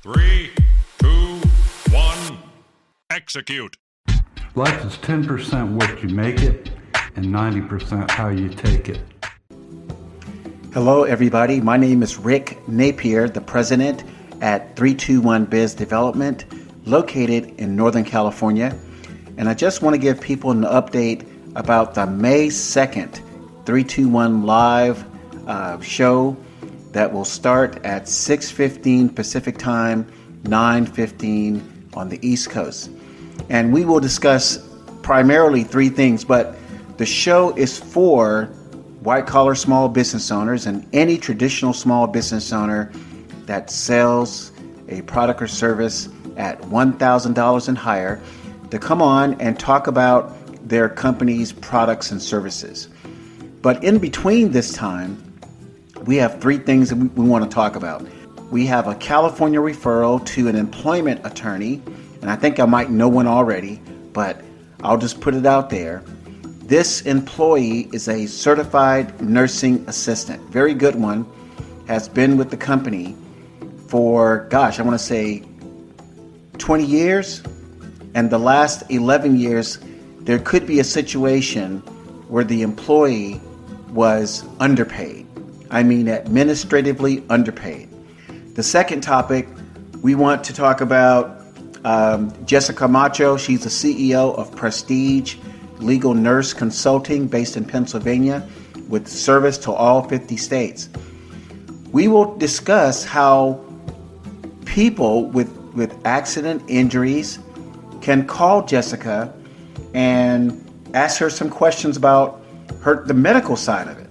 Three, two, one, execute. Life is 10% what you make it and 90% how you take it. Hello, everybody. My name is Rick Napier, the president at 321 Biz Development, located in Northern California. And I just want to give people an update about the May 2nd 321 live uh, show that will start at 6:15 Pacific Time, 9:15 on the East Coast. And we will discuss primarily three things, but the show is for white collar small business owners and any traditional small business owner that sells a product or service at $1,000 and higher to come on and talk about their company's products and services. But in between this time, we have three things that we, we want to talk about. We have a California referral to an employment attorney, and I think I might know one already, but I'll just put it out there. This employee is a certified nursing assistant, very good one, has been with the company for, gosh, I want to say 20 years. And the last 11 years, there could be a situation where the employee was underpaid. I mean administratively underpaid. The second topic, we want to talk about um, Jessica Macho. She's the CEO of Prestige Legal Nurse Consulting based in Pennsylvania with service to all 50 states. We will discuss how people with, with accident injuries can call Jessica and ask her some questions about her the medical side of it.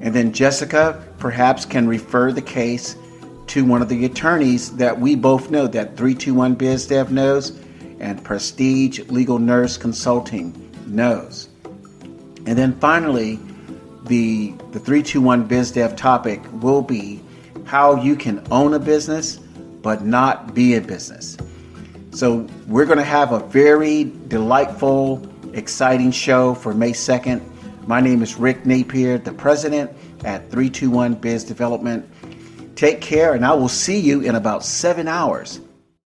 And then Jessica perhaps can refer the case to one of the attorneys that we both know that 321 BizDev knows and Prestige Legal Nurse Consulting knows. And then finally, the, the 321 BizDev topic will be how you can own a business but not be a business. So we're going to have a very delightful, exciting show for May 2nd. My name is Rick Napier, the president at 321 Biz Development. Take care, and I will see you in about seven hours